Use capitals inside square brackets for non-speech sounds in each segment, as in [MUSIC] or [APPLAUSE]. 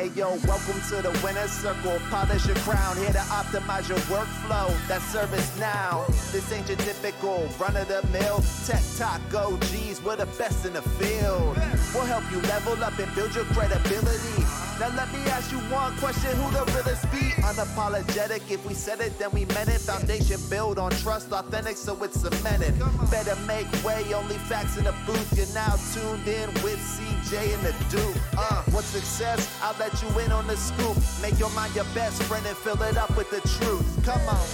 Hey yo, welcome to the winner's circle. Polish your crown, here to optimize your workflow. That's ServiceNow. This ain't your typical run of the mill tech talk OGs. We're the best in the field. We'll help you level up and build your credibility. Now let me ask you one question: Who the realest be? Unapologetic. If we said it, then we meant it. Foundation built on trust, authentic, so it's cemented. Better make way. Only facts in the booth. You're now tuned in with CJ and the Duke. Uh, what's success? I'll let you in on the scoop. Make your mind your best friend and fill it up with the truth. Come on.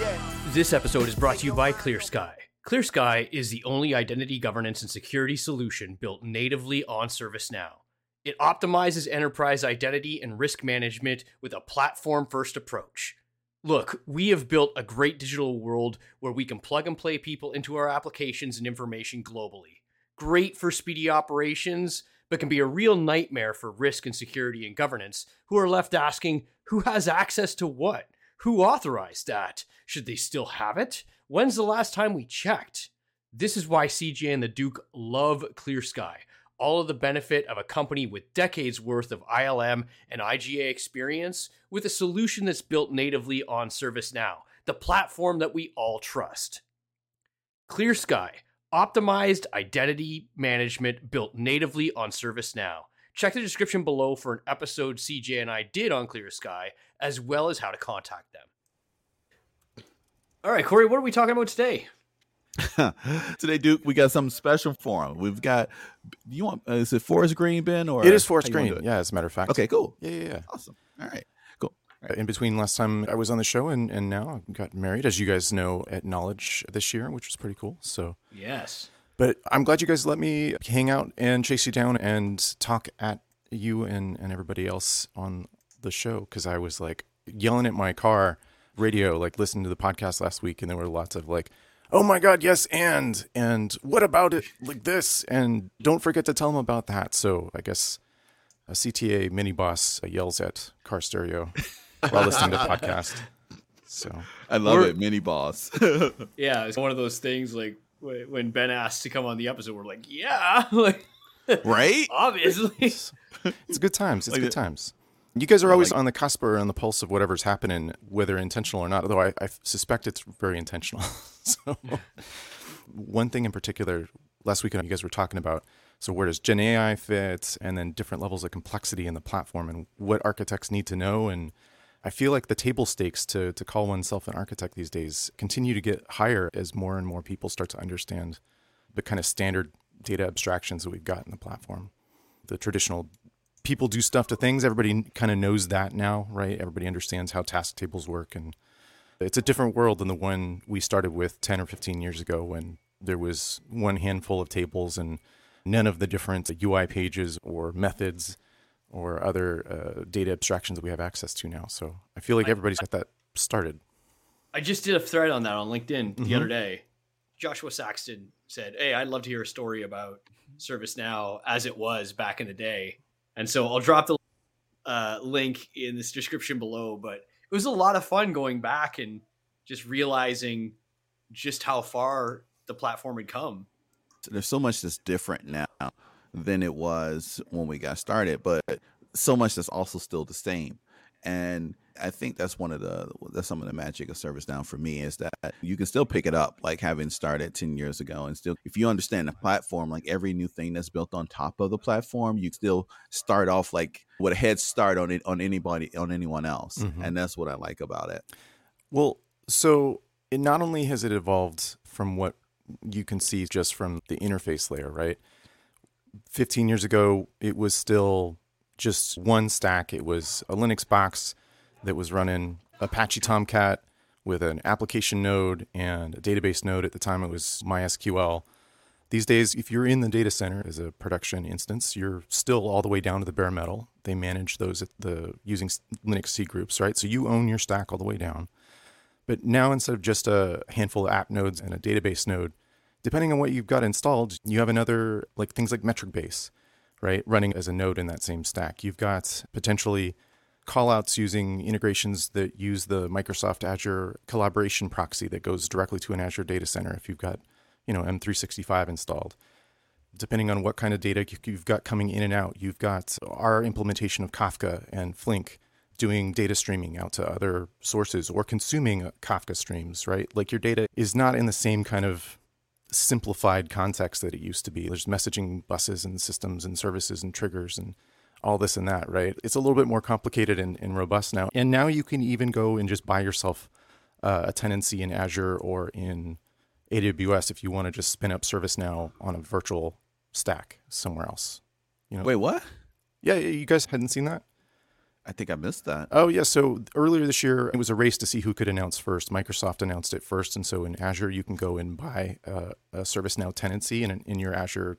Yeah. This episode is brought to you by Clear Skye. Clear is the only identity governance and security solution built natively on ServiceNow. It optimizes enterprise identity and risk management with a platform first approach. Look, we have built a great digital world where we can plug and play people into our applications and information globally. Great for speedy operations, but can be a real nightmare for risk and security and governance who are left asking who has access to what? Who authorized that? Should they still have it? When's the last time we checked? This is why CJ and the Duke love Clear Skye all of the benefit of a company with decades worth of ILM and IGA experience with a solution that's built natively on ServiceNow, the platform that we all trust. Clear Skye, optimized identity management built natively on ServiceNow. Check the description below for an episode CJ and I did on Clear Skye, as well as how to contact them. All right, Cory, what are we talking about today? [LAUGHS] Today, Duke, we got something special for him. We've got. You want? Uh, is it Forrest-Green, Ben? Or it is Forrest-Green. Yeah, as a matter of fact. Okay, cool. Yeah, yeah, yeah. Awesome. All right, cool. All right. In between last time I was on the show and and now I got married, as you guys know, at Knowledge this year, which was pretty cool. So yes. But I'm glad you guys let me hang out and chase you down and talk at you and and everybody else on the show because I was like yelling at my car radio, like listening to the podcast last week, and there were lots of like oh my god yes and and what about it like this? And don't forget to tell them about that. So i guess a cta mini boss uh, yells at car stereo while listening to podcast. So i love we're, it mini boss. [LAUGHS] Yeah it's one of those things like when ben asked to come on the episode we're like yeah. [LAUGHS] Like right? [LAUGHS] obviously. It's, it's good times it's like good times you guys are always like, on the cusp or on the pulse of whatever's happening, whether intentional or not. Although I, I suspect it's very intentional. [LAUGHS] so, one thing in particular, last weekend you guys were talking about. So, where does Gen AI fit, and then different levels of complexity in the platform, and what architects need to know. And I feel like the table stakes to to call oneself an architect these days continue to get higher as more and more people start to understand the kind of standard data abstractions that we've got in the platform. The traditional people do stuff to things. Everybody kind of knows that now, right? Everybody understands how task tables work. And it's a different world than the one we started with 10 or 15 years ago when there was one handful of tables and none of the different UI pages or methods or other uh, data abstractions that we have access to now. So I feel like everybody's got that started. I just did a thread on that on LinkedIn the mm-hmm. other day. Joshua Saxton said, Hey, I'd love to hear a story about ServiceNow as it was back in the day. And so I'll drop the uh, link in this description below. But it was a lot of fun going back and just realizing just how far the platform had come. There's so much that's different now than it was when we got started, but so much that's also still the same. And I think that's one of the that's some of the magic of ServiceNow for me is that you can still pick it up like having started 10 years ago and still if you understand the platform like every new thing that's built on top of the platform you still start off like with a head start on it on anybody on anyone else mm-hmm. and that's what I like about it. Well, so it not only has it evolved from what you can see just from the interface layer, right? 15 years ago it was still just one stack. It was a Linux box that was running Apache Tomcat with an application node and a database node. At the time, it was MySQL. These days, if you're in the data center as a production instance, you're still all the way down to the bare metal. They manage those at the using Linux cgroups, right? So you own your stack all the way down. But now instead of just a handful of app nodes and a database node, depending on what you've got installed, you have another like things like MetricBase, right, running as a node in that same stack. You've got potentially callouts using integrations that use the Microsoft Azure collaboration proxy that goes directly to an Azure data center if you've got, you know, M365 installed. depending on what kind of data you've got coming in and out. You've got our implementation of Kafka and Flink doing data streaming out to other sources or consuming Kafka streams, right? Like your data is not in the same kind of simplified context that it used to be. There's messaging buses and systems and services and triggers and all this and that, right? It's a little bit more complicated and, and robust now. And now you can even go and just buy yourself uh, a tenancy in Azure or in AWS if you want to just spin up ServiceNow on a virtual stack somewhere else. You know? Wait, what? Yeah, you guys hadn't seen that? I think I missed that. Oh, yeah. So earlier this year, it was a race to see who could announce first. Microsoft announced it first. And so in Azure, you can go and buy a, a ServiceNow tenancy in, in your Azure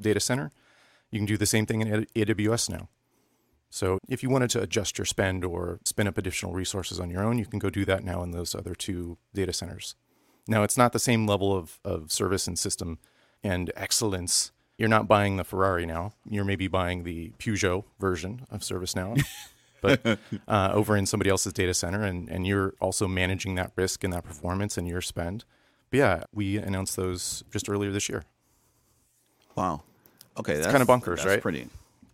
data center. You can do the same thing in AWS now. So if you wanted to adjust your spend or spin up additional resources on your own, you can go do that now in those other two data centers. Now, it's not the same level of, of service and system and excellence. You're not buying the Ferrari now. You're maybe buying the Peugeot version of ServiceNow. [LAUGHS] but [LAUGHS] uh, over in somebody else's data center, and, and you're also managing that risk and that performance and your spend. But yeah, we announced those just earlier this year. Wow. Okay, that's kind of bunkers, that's right? Pretty.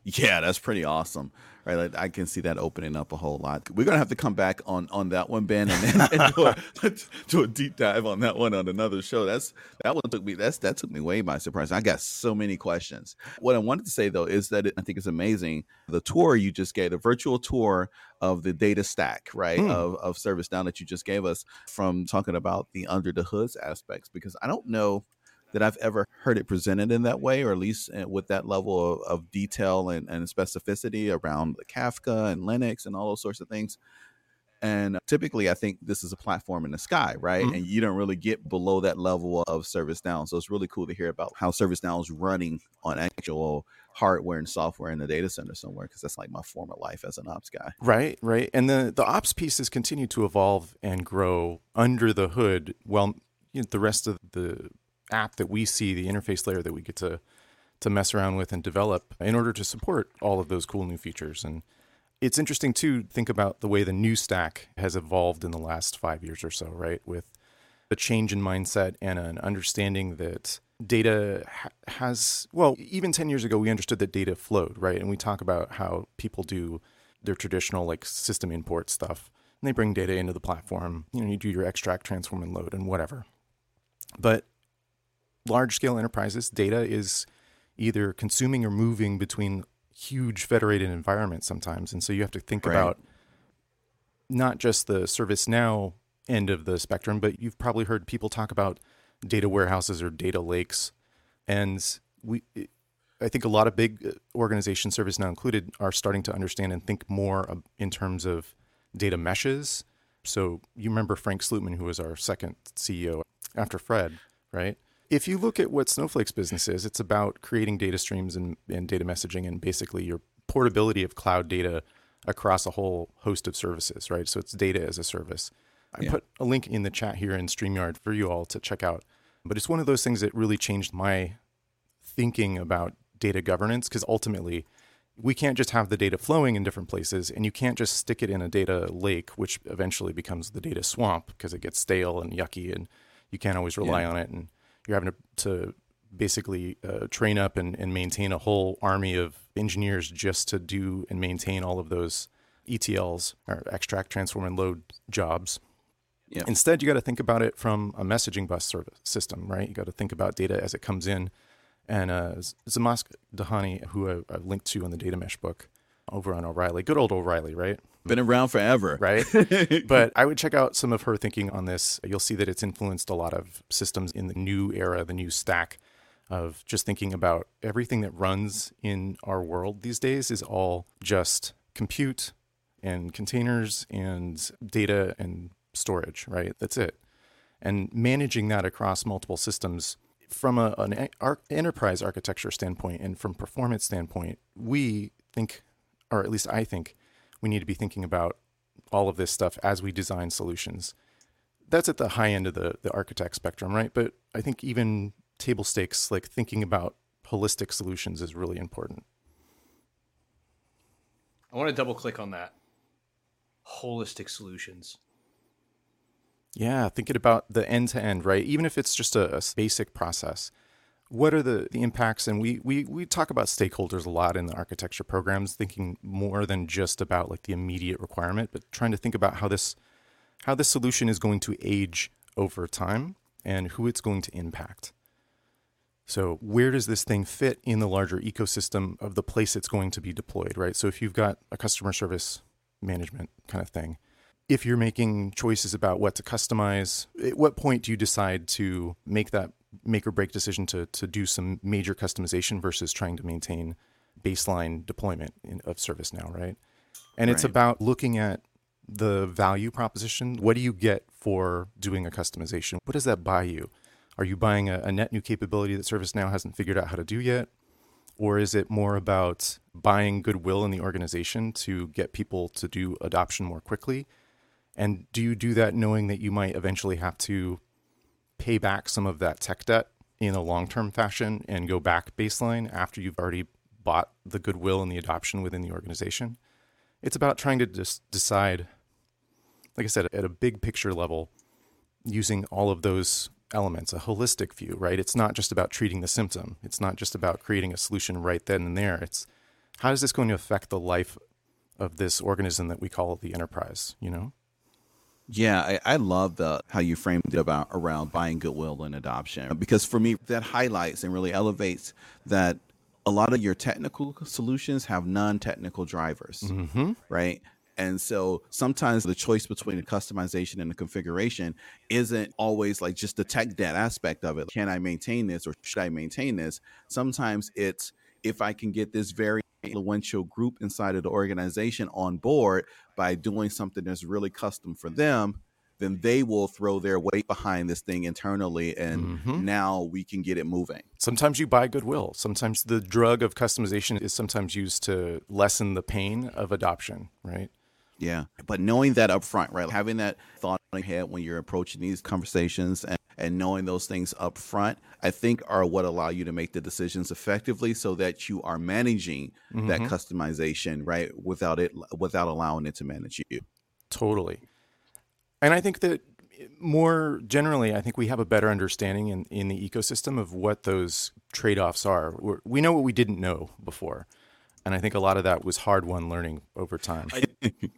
Yeah, that's pretty awesome right? Like, I can see that opening up a whole lot. We're gonna have to come back on on that one, Ben, and, and, [LAUGHS] and do, a, [LAUGHS] do, a, deep dive on that one on another show. That's that one took me that's that took me way by surprise. I got so many questions. What I wanted to say though is that it, I think it's amazing the tour you just gave, the virtual tour of the data stack, right, mm. of of ServiceNow that you just gave us from talking about the under the hoods aspects, because I don't know that I've ever heard it presented in that way, or at least eh, with that level of, of detail and, and, specificity around the Kafka and Linux and all those sorts of things. And typically, I think this is a platform in the sky, right? Mm-hmm. And you don't really get below that level of ServiceNow. So it's really cool to hear about how ServiceNow is running on actual hardware and software in the data center somewhere, because that's like my former life as an ops guy. Right, right. And the the ops pieces continue to evolve and grow under the hood. Well, you know, the rest of the app that we see, the interface layer that we get to to mess around with and develop in order to support all of those cool new features. And it's interesting to think about the way the new stack has evolved in the last five years or so, right? With the change in mindset and an understanding that data ha- has, well, even 10 years ago, we understood that data flowed, right? And we talk about how people do their traditional like system import stuff. And they bring data into the platform. You know, you do your extract, transform, and load and whatever. But large scale enterprises, data is either consuming or moving between huge federated environments sometimes. And so you have to think right. about not just the ServiceNow end of the spectrum, but you've probably heard people talk about data warehouses or data lakes. And we, I think a lot of big uh, organizations, ServiceNow included, are starting to understand and think more in terms of data meshes. So you remember Frank Slootman, who was our second CEO after Fred, right? If you look at what Snowflake's business is, it's about creating data streams and, and data messaging and basically your portability of cloud data across a whole host of services, right? So it's data as a service. I yeah. put a link in the chat here in StreamYard for you all to check out. But it's one of those things that really changed my thinking about data governance because ultimately we can't just have the data flowing in different places and you can't just stick it in a data lake, which eventually becomes the data swamp because it gets stale and yucky and you can't always rely yeah. on it. And you're having to, to basically uh, train up and, and maintain a whole army of engineers just to do and maintain all of those ETLs or extract, transform, and load jobs. Yeah. Instead, you got to think about it from a messaging bus service system, right? You got to think about data as it comes in. And uh, Zhamak Dehghani, who I, I linked to in the data mesh book over on O'Reilly, good old O'Reilly, right? Been around forever. Right. [LAUGHS] but I would check out some of her thinking on this. You'll see that it's influenced a lot of systems in the new era, the new stack of just thinking about everything that runs in our world these days is all just compute and containers and data and storage, right? That's it. And managing that across multiple systems from a, an ar- enterprise architecture standpoint and from performance standpoint, we think, or at least I think, we need to be thinking about all of this stuff as we design solutions. That's at the high end of the, the architect spectrum, right? But I think even table stakes, like thinking about holistic solutions, is really important. I want to double click on that. Holistic solutions. Yeah, thinking about the end to end, right? Even if it's just a, a basic process, what are the, the impacts? And we, we we talk about stakeholders a lot in the architecture programs thinking more than just about like the immediate requirement but trying to think about how this how this solution is going to age over time and who it's going to impact. So where does this thing fit in the larger ecosystem of the place it's going to be deployed right? So if you've got a customer service management kind of thing if you're making choices about what to customize at what point do you decide to make that make or break decision to to do some major customization versus trying to maintain baseline deployment in, of ServiceNow, right? And it's about looking at the value proposition. What do you get for doing a customization? What does that buy you? Are you buying a, a net new capability that ServiceNow hasn't figured out how to do yet? Or is it more about buying goodwill in the organization to get people to do adoption more quickly? And do you do that knowing that you might eventually have to pay back some of that tech debt in a long term fashion and go back baseline after you've already bought the goodwill and the adoption within the organization? It's about trying to just decide, like I said, at a big picture level, using all of those elements, a holistic view, right? It's not just about treating the symptom, it's not just about creating a solution right then and there. It's how is this going to affect the life of this organism that we call the enterprise, you know? Yeah, I, I love the how you framed it about around buying goodwill and adoption because for me that highlights and really elevates that a lot of your technical solutions have non-technical drivers, mm-hmm. right? And so sometimes the choice between the customization and the configuration isn't always like just the tech debt aspect of it. Can I maintain this or should I maintain this? Sometimes it's if I can get this very influential group inside of the organization on board by doing something that's really custom for them, then they will throw their weight behind this thing internally and mm-hmm. now we can get it moving. Sometimes you buy goodwill. Sometimes the drug of customization is sometimes used to lessen the pain of adoption, right? Yeah. But knowing that up front, right? Having that thought your head when you're approaching these conversations and, and knowing those things up front, I think are what allow you to make the decisions effectively so that you are managing that mm-hmm. customization, right? Without it without allowing it to manage you. Totally. And I think that more generally, I think we have a better understanding in, in the ecosystem of what those trade offs are. We're, we know what we didn't know before. And I think a lot of that was hard won learning over time.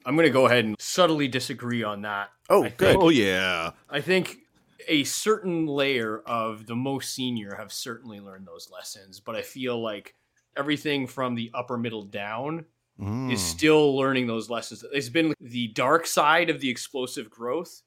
I'm going to go ahead and subtly disagree on that. Oh, I good. think- Oh yeah. I think a certain layer of the most senior have certainly learned those lessons, but I feel like everything from the upper middle down Mm. is still learning those lessons. It's been the dark side of the explosive growth.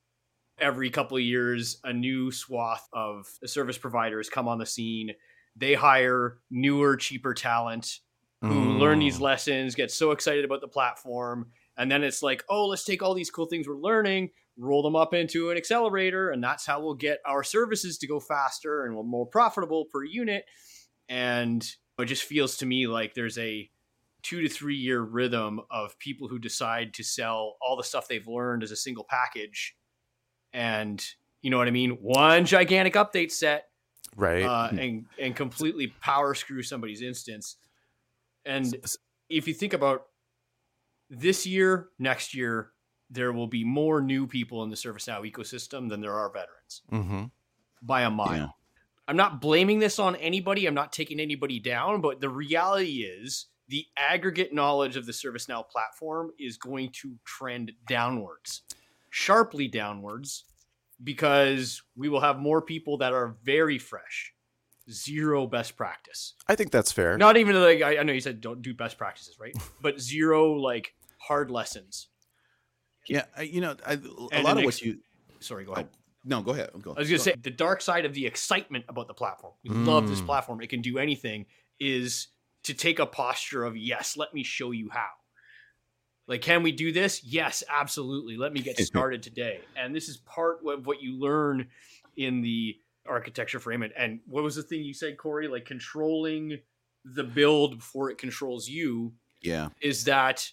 Every couple of years, a new swath of service providers come on the scene. They hire newer, cheaper talent who Mm. learn these lessons, get so excited about the platform, and then it's like, oh, let's take all these cool things we're learning, roll them up into an accelerator, and that's how we'll get our services to go faster and we're more profitable per unit. And it just feels to me like there's a two to three year rhythm of people who decide to sell all the stuff they've learned as a single package. And you know what I mean? One gigantic update set Right. uh, and and completely power screw somebody's instance. And if you think about this year, next year, there will be more new people in the ServiceNow ecosystem than there are veterans hmm by a mile. Yeah. I'm not blaming this on anybody. I'm not taking anybody down, but the reality is the aggregate knowledge of the ServiceNow platform is going to trend downwards, sharply downwards, because we will have more people that are very fresh, zero best practice. I think that's fair. Not even like I, I know you said don't do best practices, right? [LAUGHS] but zero like hard lessons. Yeah, I- you know, I, a And lot of next- what you Sorry, go ahead. No, go ahead. Go. I was gonna say the dark side of the excitement about the platform. We love this Mm. platform. It can do anything. Is to take a posture of yes, let me show you how. Like, can we do this? Yes, absolutely. Let me get [LAUGHS] started today. And this is part of what you learn in the architecture frame. And, and what was the thing you said, Cory? Like controlling the build before it controls you Yeah. is that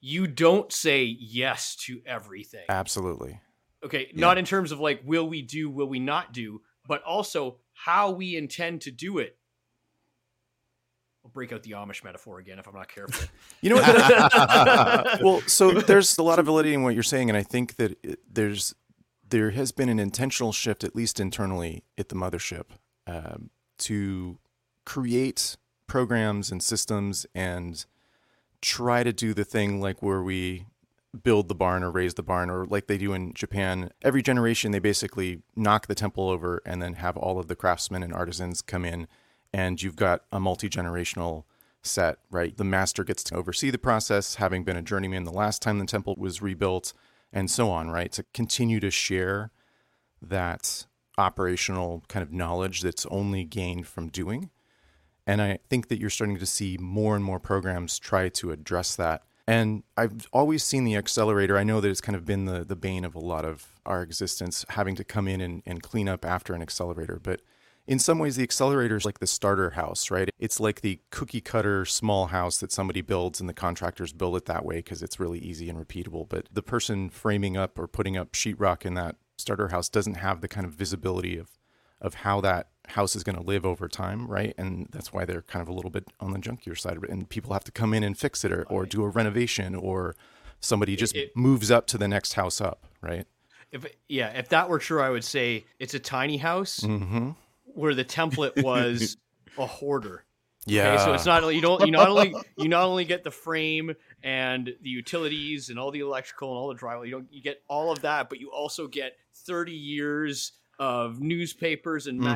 you don't say yes to everything Absolutely. okay not in terms of like will we do will we not do but also how we intend to do it i'll break out the amish metaphor again if i'm not careful [LAUGHS] You know what? [LAUGHS] well, so there's a lot of validity in what you're saying, and I think that it, there's there has been an intentional shift, at least internally, at the mothership, um, to create programs and systems and try to do the thing like where we build the barn or raise the barn or like they do in Japan. Every generation they basically knock the temple over and then have all of the craftsmen and artisans come in and you've got a multi-generational set, right? The master gets to oversee the process having been a journeyman the last time the temple was rebuilt and so on, right? To continue to share that operational kind of knowledge that's only gained from doing. And I think that you're starting to see more and more programs try to address that and I've always seen the accelerator. I know that it's kind of been the, the bane of a lot of our existence, having to come in and, and clean up after an accelerator. But in some ways, the accelerator is like the starter house, right? It's like the cookie cutter small house that somebody builds, and the contractors build it that way because it's really easy and repeatable. But the person framing up or putting up sheetrock in that starter house doesn't have the kind of visibility of of how that house is going to live over time, right? And that's why they're kind of a little bit on the junkier side of it. And people have to come in and fix it or, or do a renovation or somebody just it, moves up to the next house up, right? If yeah, if that were true, I would say it's a tiny house mm-hmm. Where the template [LAUGHS] was a hoarder. Yeah. Okay, so it's not you don't you not only you not only get the frame and the utilities and all the electrical and all the drywall. You don't you get all of that, but you also get 30 years of newspapers and mm-hmm.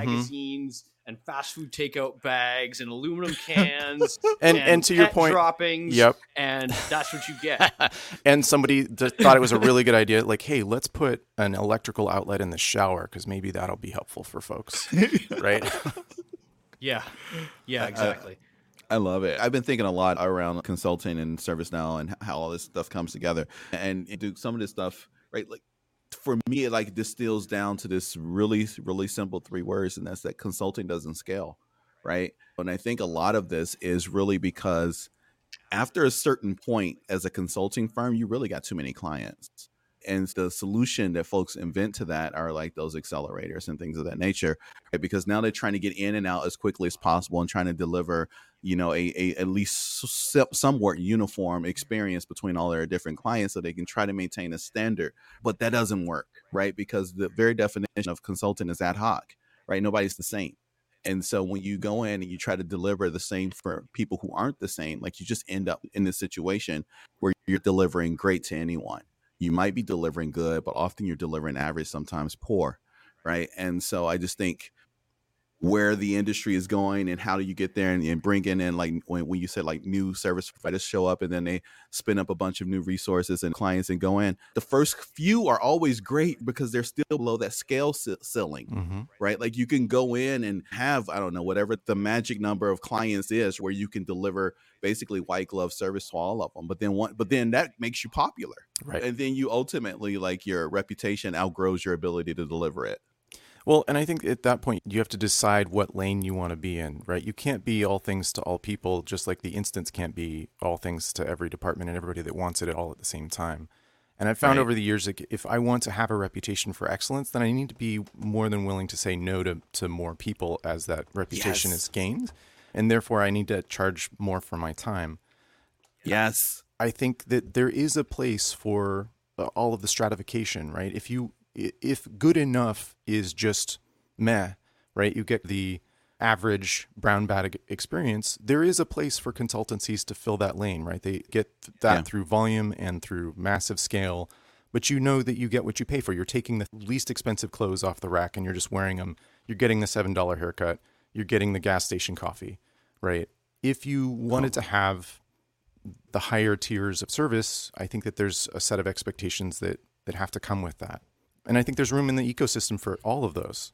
Magazines and fast food takeout bags and aluminum [LAUGHS] cans and, and, and to your point droppings yep and that's what you get [LAUGHS] and somebody thought it was a really good idea like hey let's put an electrical outlet in the shower because maybe that'll be helpful for folks [LAUGHS] right yeah yeah exactly I love it. I've been thinking a lot around consulting and ServiceNow and how all this stuff comes together. And do some of this stuff, right? Like for me it like distills down to this really really simple three words and that's that consulting doesn't scale right? And i think a lot of this is really because after a certain point as a consulting firm you really got too many clients and the solution that folks invent to that are like those accelerators and things of that nature right? because now they're trying to get in and out as quickly as possible and trying to deliver you know a, a at least somewhat uniform experience between all their different clients so they can try to maintain a standard. But that doesn't work right? Because the very definition of consultant is ad hoc right? Nobody's the same. And so when you go in and you try to deliver the same for people who aren't the same like you just end up in this situation where you're delivering great to anyone you might be delivering good, but often you're delivering average, sometimes poor, right? And so I just think where the industry is going and how do you get there and, and bring in, like when, when you said like new service providers show up and then they spin up a bunch of new resources and clients and go in the first few are always great because they're still below that scale ceiling mm-hmm. right? Like you can go in and have i don't know whatever the magic number of clients is where you can deliver basically white glove service to all of them but then one but then that makes you popular. Right. And then you ultimately like your reputation outgrows your ability to deliver it well, and I think at that point you have to decide what lane you want to be in, right? You can't be all things to all people, just like the instance can't be all things to every department and everybody that wants it at all at the same time. And I've found right. over the years that if I want to have a reputation for excellence, then I need to be more than willing to say no to, to more people as that reputation yes. is gained. And therefore, I need to charge more for my time. Yes. I think that there is a place for uh, all of the stratification, right? If you if good enough is just meh, right? You get the average brown bag experience. There is a place for consultancies to fill that lane, right? They get that yeah. through volume and through massive scale, but you know that you get what you pay for. You're taking the least expensive clothes off the rack and you're just wearing them. You're getting the $7 haircut. You're getting the gas station coffee, right? If you wanted to have the higher tiers of service, I think that there's a set of expectations that that have to come with that. And I think there's room in the ecosystem for all of those.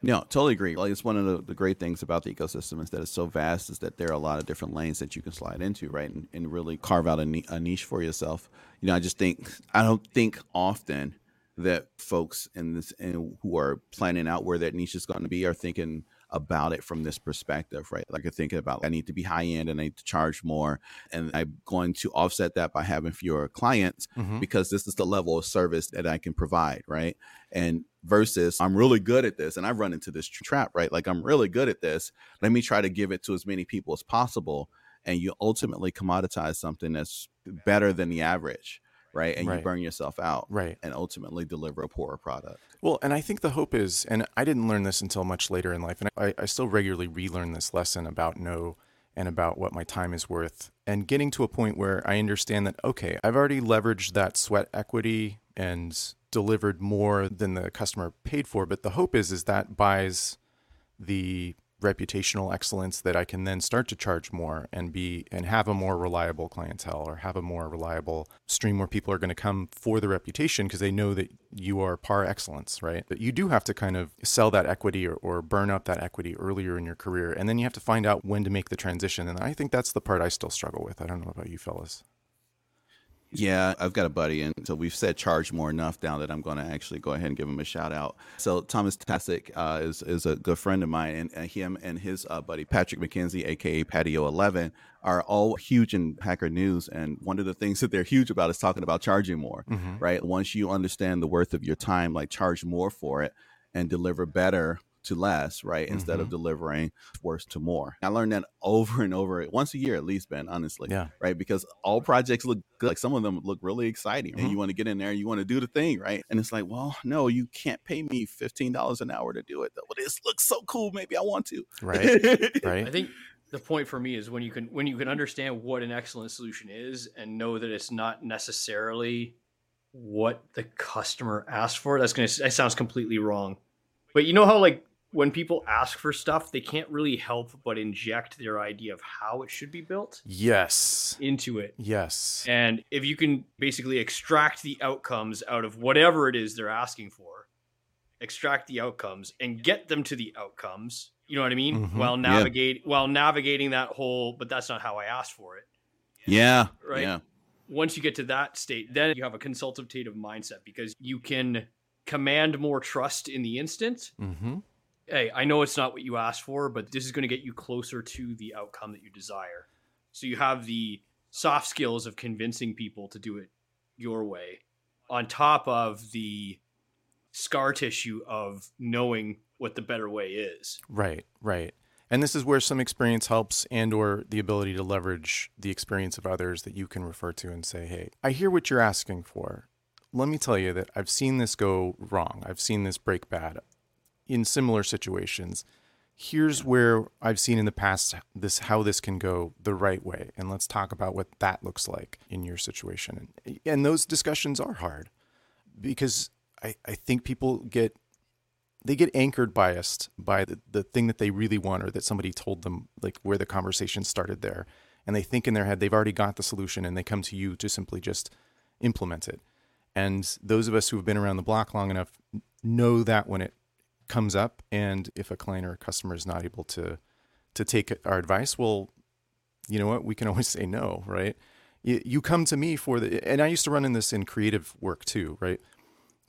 No, totally agree. Like it's one of the, the, great things about the ecosystem is that it's so vast is that there are a lot of different lanes that you can slide into, right, and, and really carve out a, a niche for yourself. You know, I just think I don't think often that folks in this who are planning out where that niche is going to be are thinking about it from this perspective, right? Like I'm thinking about I need to be high end and I need to charge more. And I'm going to offset that by having fewer clients mm-hmm. because this is the level of service that I can provide, right? And versus I'm really good at this and I've run into this trap, right? Like I'm really good at this. Let me try to give it to as many people as possible. And you ultimately commoditize something that's better than the average right? And you burn yourself out, Right. And ultimately deliver a poorer product. Well, and I think the hope is, and I didn't learn this until much later in life, and I, I still regularly relearn this lesson about no and about what my time is worth, and getting to a point where I understand that, okay, I've already leveraged that sweat equity and delivered more than the customer paid for, but the hope is, is that buys the reputational excellence that I can then start to charge more and be and have a more reliable clientele or have a more reliable stream where people are going to come for the reputation because they know that you are par excellence, right? But you do have to kind of sell that equity or, or burn up that equity earlier in your career. And then you have to find out when to make the transition. And I think that's the part I still struggle with. I don't know about you fellas. Yeah, I've got a buddy, and so we've said charge more enough now that I'm going to actually go ahead and give him a shout out. So Thomas Ptacek uh, is is a good friend of mine, and, and him and his uh, buddy Patrick McKenzie, aka patio11, are all huge in hacker news. And one of the things [LAUGHS] that they're huge about is talking about charging more. Right? Once you understand the worth of your time, like charge more for it and deliver better to less, right? Instead of mm-hmm. delivering worse to more. I learned that [LAUGHS] over and over, once a year at least, Ben, honestly. Yeah. Right. Because all projects look good. Like some of them look really exciting and mm-hmm. you want to get in there and you want to do the thing, right? And it's like, well, no, you can't pay me $15 an hour to do it. Though. Well, this looks so cool. Maybe I want to. Right. [LAUGHS] Right. I think the point for me is when you can when you can understand what an excellent solution is and know that it's not necessarily what the customer asked for. That's gonna that sounds completely wrong. But you know how like when people ask for stuff, they can't really help but inject their idea of how it should be built Yes. into it. Yes. And if you can basically extract the outcomes out of whatever it is they're asking for, extract the outcomes and get them to the outcomes, you know what I mean? Mhm. While navigate while navigating that whole, but that's not how I asked for it. Yeah. Right. Yeah. Once you get to that state, then you have a consultative mindset because you can command more trust in the instant. Mm-hmm. Hey, I know it's not what you asked for, but this is going to get you closer to the outcome that you desire. So you have the soft skills of convincing people to do it your way on top of the scar tissue of knowing what the better way is. Right, right. And this is where some experience helps and or the ability to leverage the experience of others that you can refer to and say, "Hey, I hear what you're asking for. Let me tell you that I've seen this go wrong. I've seen this break bad in similar situations. Here's where I've seen in the past this how this can go the right way, and let's talk about what that looks like in your situation." And, and those discussions are hard because I, I think people get they get anchored biased by the, the thing that they really want or that somebody told them like where the conversation started there and they think in their head they've already got the solution and they come to you to simply just implement it and those of us who have been around the block long enough know that when it comes up and if a client or a customer is not able to to take our advice well you know what? We can [LAUGHS] always say no right? You, you come to me for the and i used to run in this in creative work too right?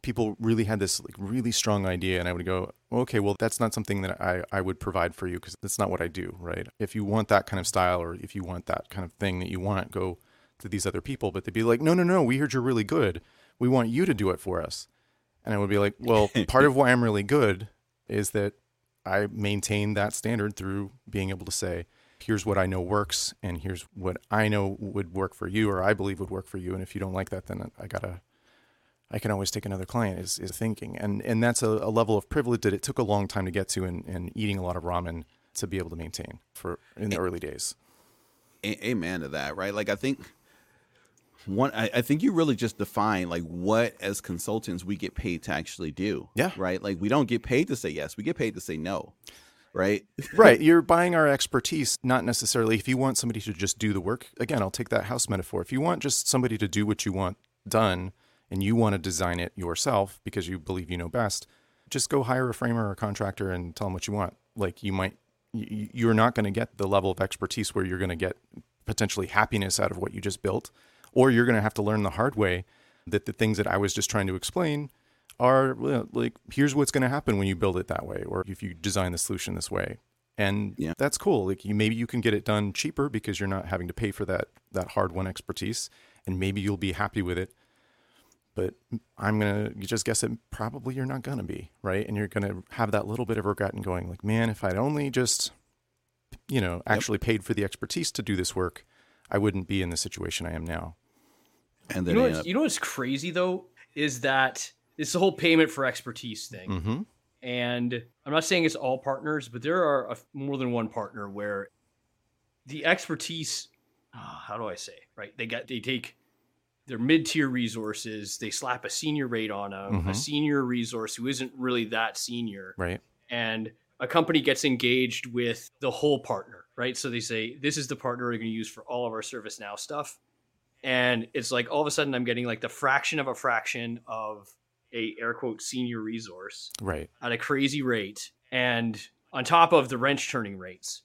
People really had this like really strong idea and i would go okay well that's not something that i, I would provide for you because that's not what i do right? If you want that kind of style or if you want that kind of thing that you want go to these other people but they'd be like no no no we heard you're really good. We want you to do it for us and i would be like well [LAUGHS] part of why i'm really good is that i maintain that standard through being able to say here's what i know works and here's what i know would work for you or i believe would work for you and if you don't like that then i gotta I can always take another client is, is thinking. And and that's a, a level of privilege that it took a long time to get to and, and eating a lot of ramen to be able to maintain for in the early days. A- amen to that, right? Like I think one, I, I think you really just define like what as consultants we get paid to actually do. Yeah. Right. Like we don't get paid to say yes, we get paid to say no. Right. [LAUGHS] right. You're buying our expertise, not necessarily if you want somebody to just do the work. Again, I'll take that house metaphor. If you want just somebody to do what you want done and you want to design it yourself because you believe you know best, just go hire a framer or a contractor and tell them what you want. Like you might, you- you're not going to get the level of expertise where you're going to get potentially happiness out of what you just built, or you're going to have to learn the hard way that the things that I was just trying to explain are well, like here's what's going to happen when you build it that way, or if you design the solution this way. And Yeah. that's cool. Like you, maybe you can get it done cheaper because you're not having to pay for that that hard won expertise, and maybe you'll be happy with it but I'm gonna just guess that probably you're not gonna be right, and you're gonna have that little bit of regret and going like, man, if I'd only just, you know, actually paid for the expertise to do this work, I wouldn't be in the situation I am now. And You know, what's, up- you know what's crazy though is that it's the whole payment for expertise thing. Mm-hmm. and I'm not saying it's all partners, but there are a, more than one partner where the expertise. ah, how do I say? Right, they got they take their mid tier resources, they slap a senior rate on them, a Mhm. senior resource who isn't really that senior, Right. and a company gets engaged with the whole partner, right? So they say, "This is the partner we're going to use for all of our ServiceNow stuff," and it's like all of a sudden I'm getting like the fraction of a fraction of a air quote senior resource Right. at a crazy rate and on top of the wrench turning rates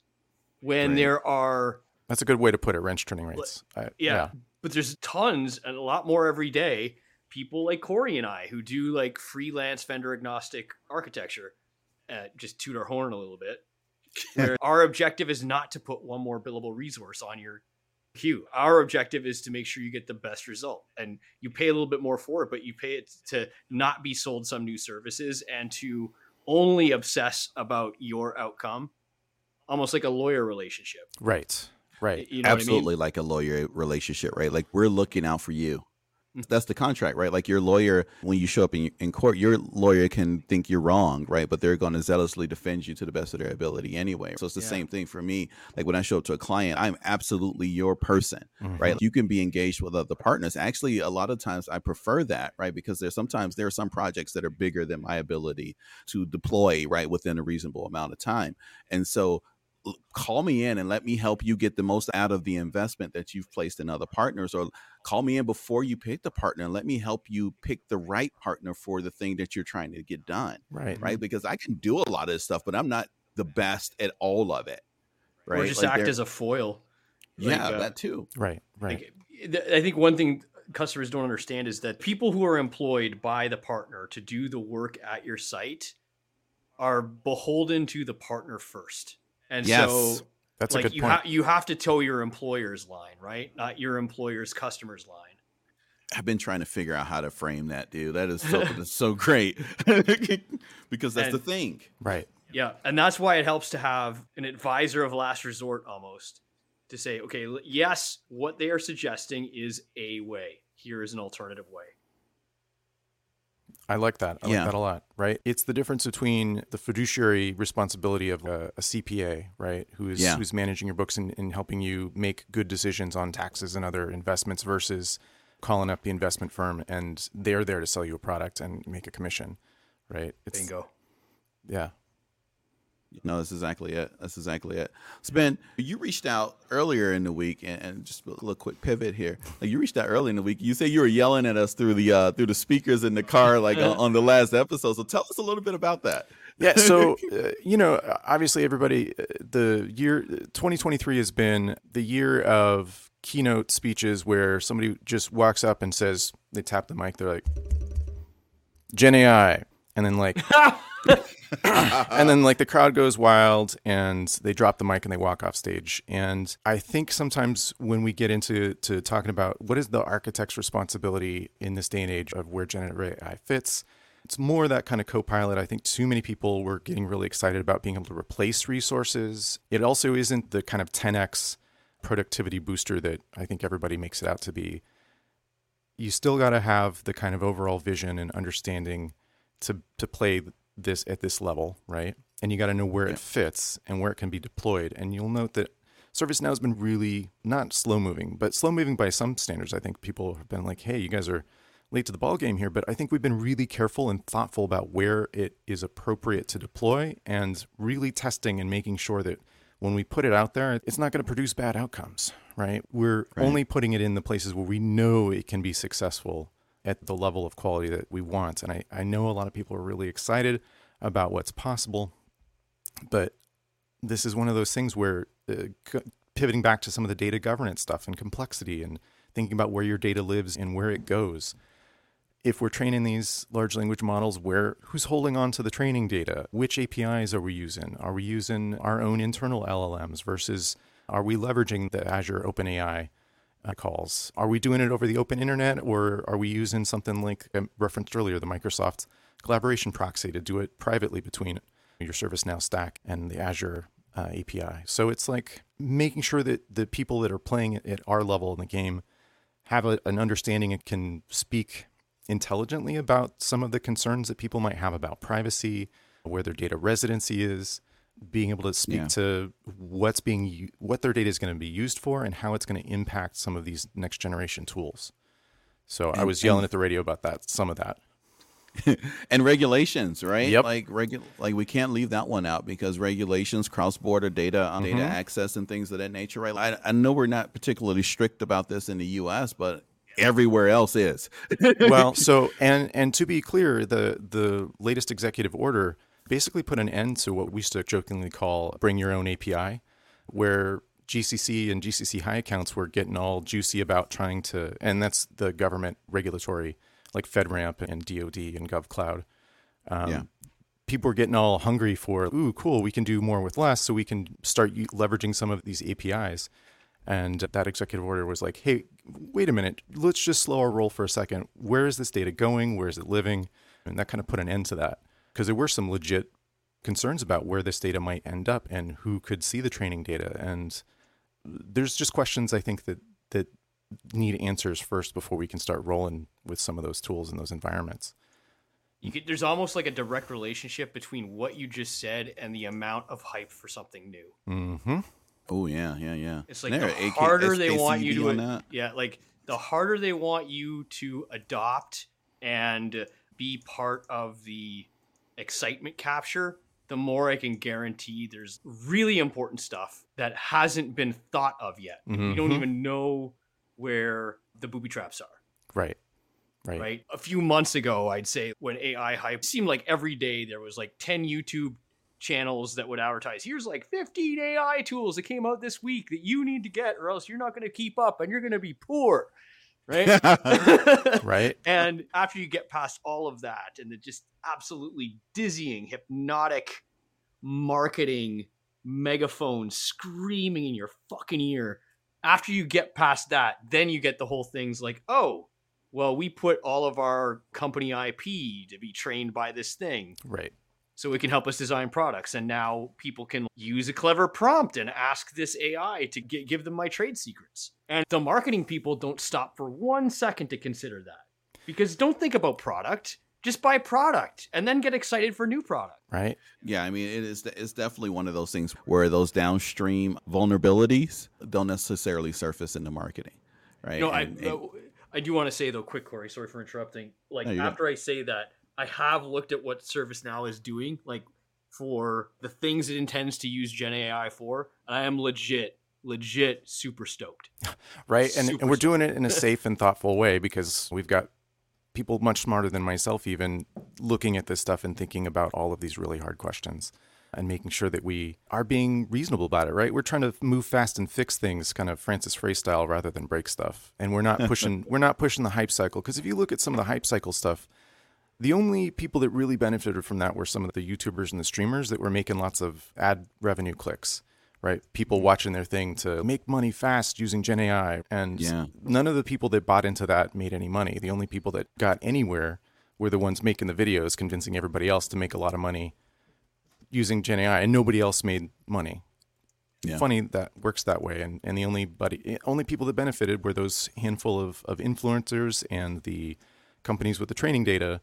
when Right. there are That's a good way to put it. Wrench turning rates. I, yeah, but there's tons and a lot more every day people like corey and i who do like freelance vendor agnostic architecture uh, just toot our horn a little bit [LAUGHS] where our objective is not to put one more billable resource on your queue our objective is to make sure you get the best result and you pay a little bit more for it but you pay it to not be sold some new services and to only obsess about your outcome almost like a lawyer relationship Right. Right. you know what I mean? absolutely like a lawyer relationship, right? Like we're looking out for you. Mhm. That's the contract, right? Like your lawyer, when you show up in, in court, your lawyer can think you're wrong, right? But they're going to zealously defend you to the best of their ability anyway. So it's the Yeah. same thing for me. Like when I show up to a client, I'm absolutely your person, Mhm. right? You can be engaged with other partners. Actually, a lot of times I prefer that, right? Because there's sometimes there are some projects that are bigger than my ability to deploy, right, within a reasonable amount of time. And so call me in and let me help you get the most out of the investment that you've placed in other partners or call me in before you pick the partner and let me help you pick the right partner for the thing that you're trying to get done Right. right because i can do a lot of this stuff but i'm not the best at all of it right or just Like, act as a foil Like, yeah uh, that too Right. Right. Like, I think one thing customers don't understand is that people who are employed by the partner to do the work at your site are beholden to the partner first. And Yes. so That's a like good you point. ha- you have to toe your employer's line, right? Not your employer's customer's line. i've been trying to figure out how to frame that dude that is so [LAUGHS] that's so great [LAUGHS] because that's the thing right. Yeah, and that's why it helps to have an advisor of last resort almost to say, okay, yes, what they are suggesting is a way. Here is an alternative way. I like that. I Yeah. like that a lot. Right. It's the difference between the fiduciary responsibility of a, a CPA, right, who's Yeah. who's managing your books and, and helping you make good decisions on taxes and other investments versus calling up the investment firm and they're there to sell you a product and make a commission. Right. It's, Bingo. Yeah. No, that's exactly it. That's exactly it. So Ben, you reached out earlier in the week, and, and just a little quick pivot here. Like you reached out early in the week. You say you were yelling at us through the uh, through the speakers in the car, like on, on the last episode. So tell us a little bit about that. Yeah, so [LAUGHS] uh, you know, obviously everybody uh, the year 2023 has been the year of keynote speeches where somebody just walks up and says they tap the mic they're like Gen AI and then like [LAUGHS] [LAUGHS] and then like the crowd goes wild and they drop the mic and they walk off stage. And i think sometimes when we get into to talking about what is the architect's responsibility in this day and age of where generative ai fits it's more that kind of co-pilot. I think too many people were getting really excited about being able to replace resources. It also isn't the kind of 10x productivity booster that i think everybody makes it out to be. You still got to have the kind of overall vision and understanding to to play this at this level, right? And you got to know where it fits and where it can be deployed. And you'll note that ServiceNow has been really not slow moving, but slow moving by some standards. I think people have been like, "Hey, you guys are late to the ball game here," but I think we've been really careful and thoughtful about where it is appropriate to deploy and really testing and making sure that when we put it out there, it's not going to produce bad outcomes, right? We're Right. only putting it in the places where we know it can be successful at the level of quality that we want. And I, I know a lot of people are really excited about what's possible, but this is one of those things where uh, pivoting back to some of the data governance stuff and complexity and thinking about where your data lives and where it goes. If we're training these large language models, where who's holding on to the training data? Which APIs are we using? Are we using our own internal LLMs versus are we leveraging the Azure OpenAI calls? Are we doing it over the open internet or are we using something like I referenced earlier, the Microsoft collaboration proxy to do it privately between your ServiceNow stack and the Azure uh, API? So it's like making sure that the people that are playing at our level in the game have a, an understanding and can speak intelligently about some of the concerns that people might have about privacy, where their data residency is, being able to speak yeah. to what's being what their data is going to be used for and how it's going to impact some of these next generation tools. So and, I was yelling and, at the radio about that, some of that. [LAUGHS] and regulations, right? Yep. Like regu- like we can't leave that one out because regulations, cross-border data, mm-hmm. data access, and things of that nature, right? I, I know we're not particularly strict about this in the U.S., but everywhere else is. [LAUGHS] well, so and and to be clear, the the latest executive order basically put an end to what we used to jokingly call bring your own API, where GCC and GCC high accounts were getting all juicy about trying to, and that's the government regulatory like FedRAMP and DoD and GovCloud. Um, yeah. People were getting all hungry for, ooh, cool, we can do more with less, so we can start leveraging some of these APIs. And that executive order was like, hey, wait a minute, let's just slow our roll for a second. Where is this data going? Where is it living? And that kind of put an end to that because there were some legit concerns about where this data might end up and who could see the training data. And there's just questions I think that that need answers first before we can start rolling with some of those tools in those environments. Could, there's almost like a direct relationship between what you just said and the amount of hype for something new. Mm-hmm. Oh yeah, yeah, yeah. It's like there, the harder they want you to, yeah, like the harder they want you to adopt and be part of the excitement capture, the more I can guarantee there's really important stuff that hasn't been thought of yet. Mm-hmm. We don't even know where the booby traps are. Right. Right. Right. A few months ago, I'd say when AI hype seemed like every day there was like 10 YouTube channels that would advertise here's like 15 AI tools that came out this week that you need to get or else you're not going to keep up and you're going to be poor right? [LAUGHS] right. And after you get past all of that and the just absolutely dizzying, hypnotic marketing megaphone screaming in your fucking ear, after you get past that, then you get the whole things like, oh, well, we put all of our company IP to be trained by this thing. Right so it can help us design products. And now people can use a clever prompt and ask this AI to get, give them my trade secrets. And the marketing people don't stop for one second to consider that because don't think about product. Just buy product and then get excited for new product. Right. Yeah. I mean, it is it's definitely one of those things where those downstream vulnerabilities don't necessarily surface in the marketing. Right. No, and, I, and, uh, I do want to say though, quick, Cory, sorry for interrupting. Like no, after I say that, I have looked at what ServiceNow is doing, like for the things it intends to use Gen AI for, and I am legit, legit super stoked. [LAUGHS] Right, super and, and we're doing it in a safe and [LAUGHS] thoughtful way because we've got people much smarter than myself even looking at this stuff and thinking about all of these really hard questions and making sure that we are being reasonable about it, right? We're trying to move fast and fix things kind of Frances Frei style rather than break stuff. And we're not pushing [LAUGHS] we're not pushing the hype cycle because if you look at some of the hype cycle stuff, the only people that really benefited from that were some of the YouTubers and the streamers that were making lots of ad revenue clicks, right? People watching their thing to make money fast using Gen AI. And yeah. none of the people that bought into that made any money. The only people that got anywhere were the ones making the videos, convincing everybody else to make a lot of money using Gen AI, and nobody else made money. Yeah. Funny that works that way, and, and the only buddy, eh, only people that benefited were those handful of, of influencers and the companies with the training data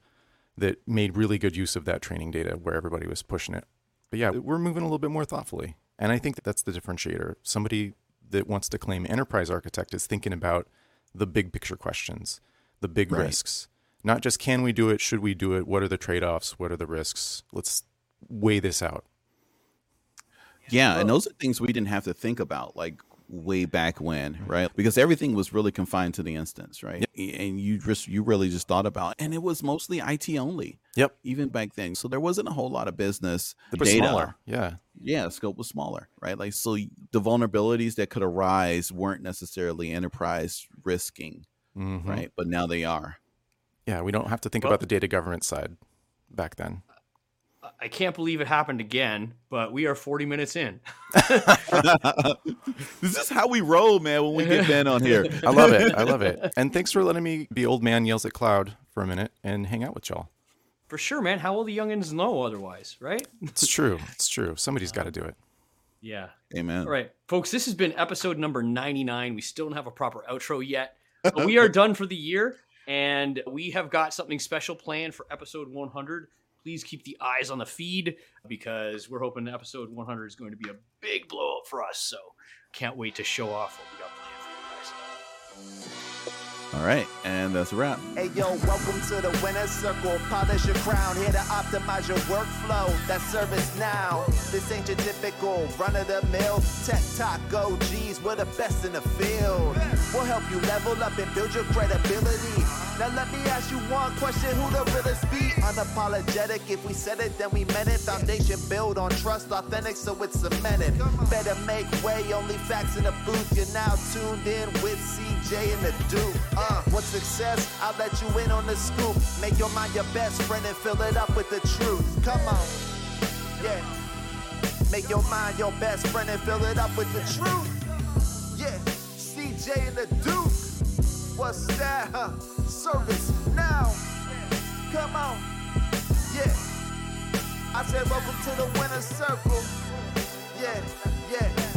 that made really good use of that training data where everybody was pushing it. But yeah, we're moving a little bit more thoughtfully. And I think that that's the differentiator. Somebody that wants to claim enterprise architect is thinking about the big picture questions, the big right. risks. Not just can we do it, should we do it, what are the trade offs, what are the risks? Let's weigh this out. Yeah, and those are things we didn't have to think about. Like way back when, right? Because everything was really confined to the instance, right? Yep. And you just you really just thought about, and it was mostly IT only. Yep. Even back then, so there wasn't a whole lot of business it was data. Smaller. Yeah. Yeah, scope was smaller, right? Like so, the vulnerabilities that could arise weren't necessarily enterprise risking, mm-hmm. right? But now they are. Yeah, we don't have to think well, about the data governance side back then. I can't believe it happened again, but we are 40 minutes in. [LAUGHS] this is how we roll, man, when we get Ben on here. [LAUGHS] I love it. I love it. And thanks for letting me be old man yells at cloud for a minute and hang out with y'all. For sure, man. How will the youngins know otherwise, right? it's true. It's true. Somebody's got to do it. Yeah. Amen. All right, folks, this has been episode number 99. We still don't have a proper outro yet. [LAUGHS] but we are done for the year, and we have got something special planned for episode 100. Please keep the eyes on the feed because we're hoping episode 100 is going to be a big blow up for us. So can't wait to show off what we got planned for you guys. All right, and that's a wrap. Hey yo, welcome to the winner's circle. Polish your crown, here to optimize your workflow. That's ServiceNow. This ain't your typical run of the mill tech talk OGs. We're the best in the field. We'll help you level up and build your credibility. Now let me ask you one question: Who the realest be? Unapologetic. If we said it, then we meant it. Foundation built on trust, authentic, so it's cemented. Better make way. Only facts in the booth. You're now tuned in with CJ and the Duke. Uh, success? I'll let you in on the scoop. Make your mind your best friend and fill it up with the truth. Come on, yeah. Make your mind your best friend and fill it up with the truth. Yeah, CJ and the Duke. What's that? Huh? Service now. Come on. Yeah. I said, welcome to the winner's circle. Yeah, yeah.